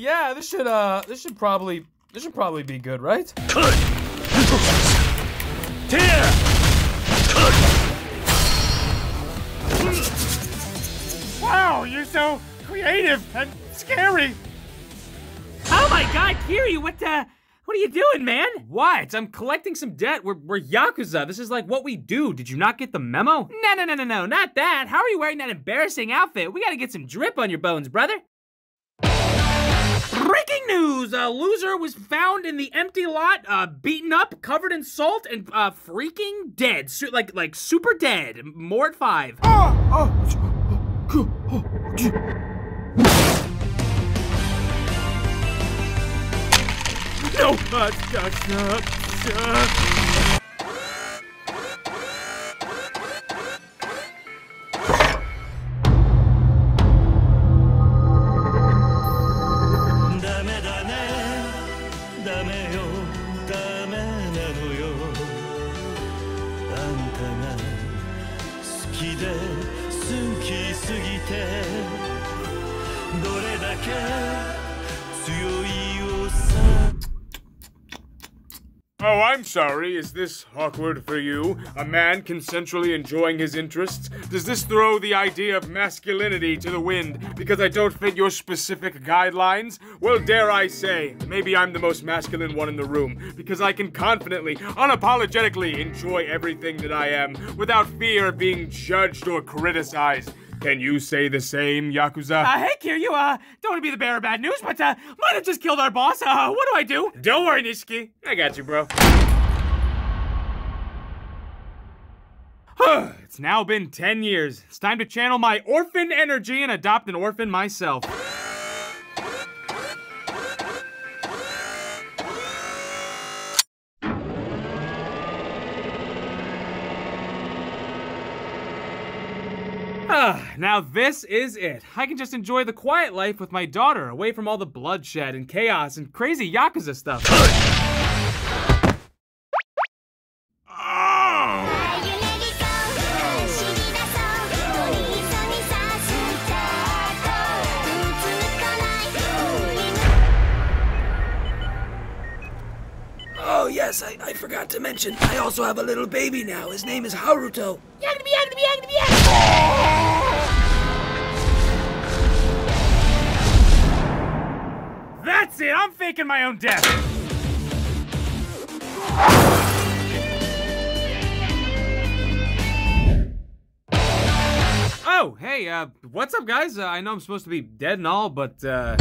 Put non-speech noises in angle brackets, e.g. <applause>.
yeah, this should, uh, this should probably, this should probably be good, right? Wow, you're so creative and scary. Oh my god, Kiryu, what the... what are you doing, man? What? I'm collecting some debt. We're, we're Yakuza. This is like what we do. Did you not get the memo? No, no, no, no, no, not that. How are you wearing that embarrassing outfit? We gotta get some drip on your bones, brother. Breaking news! A loser was found in the empty lot, uh, beaten up, covered in salt, and uh, freaking dead. Su- like, like super dead. More at five. No, uh, uh, uh, uh,「好きで好きすぎて」「どれだけ強い Oh, I'm sorry. Is this awkward for you? A man consensually enjoying his interests? Does this throw the idea of masculinity to the wind because I don't fit your specific guidelines? Well, dare I say, maybe I'm the most masculine one in the room because I can confidently, unapologetically enjoy everything that I am without fear of being judged or criticized. Can you say the same, Yakuza? Uh, hey, Kiryu, uh, don't want to be the bearer of bad news, but, uh, might have just killed our boss. Uh, what do I do? Don't worry, Nishiki. I got you, bro. <sighs> it's now been 10 years. It's time to channel my orphan energy and adopt an orphan myself. <sighs> now this is it. I can just enjoy the quiet life with my daughter, away from all the bloodshed and chaos and crazy Yakuza stuff. Oh, yes, I, I forgot to mention. I also have a little baby now. His name is Haruto. Oh! That's it, I'm faking my own death! Oh, hey, uh, what's up, guys? Uh, I know I'm supposed to be dead and all, but, uh...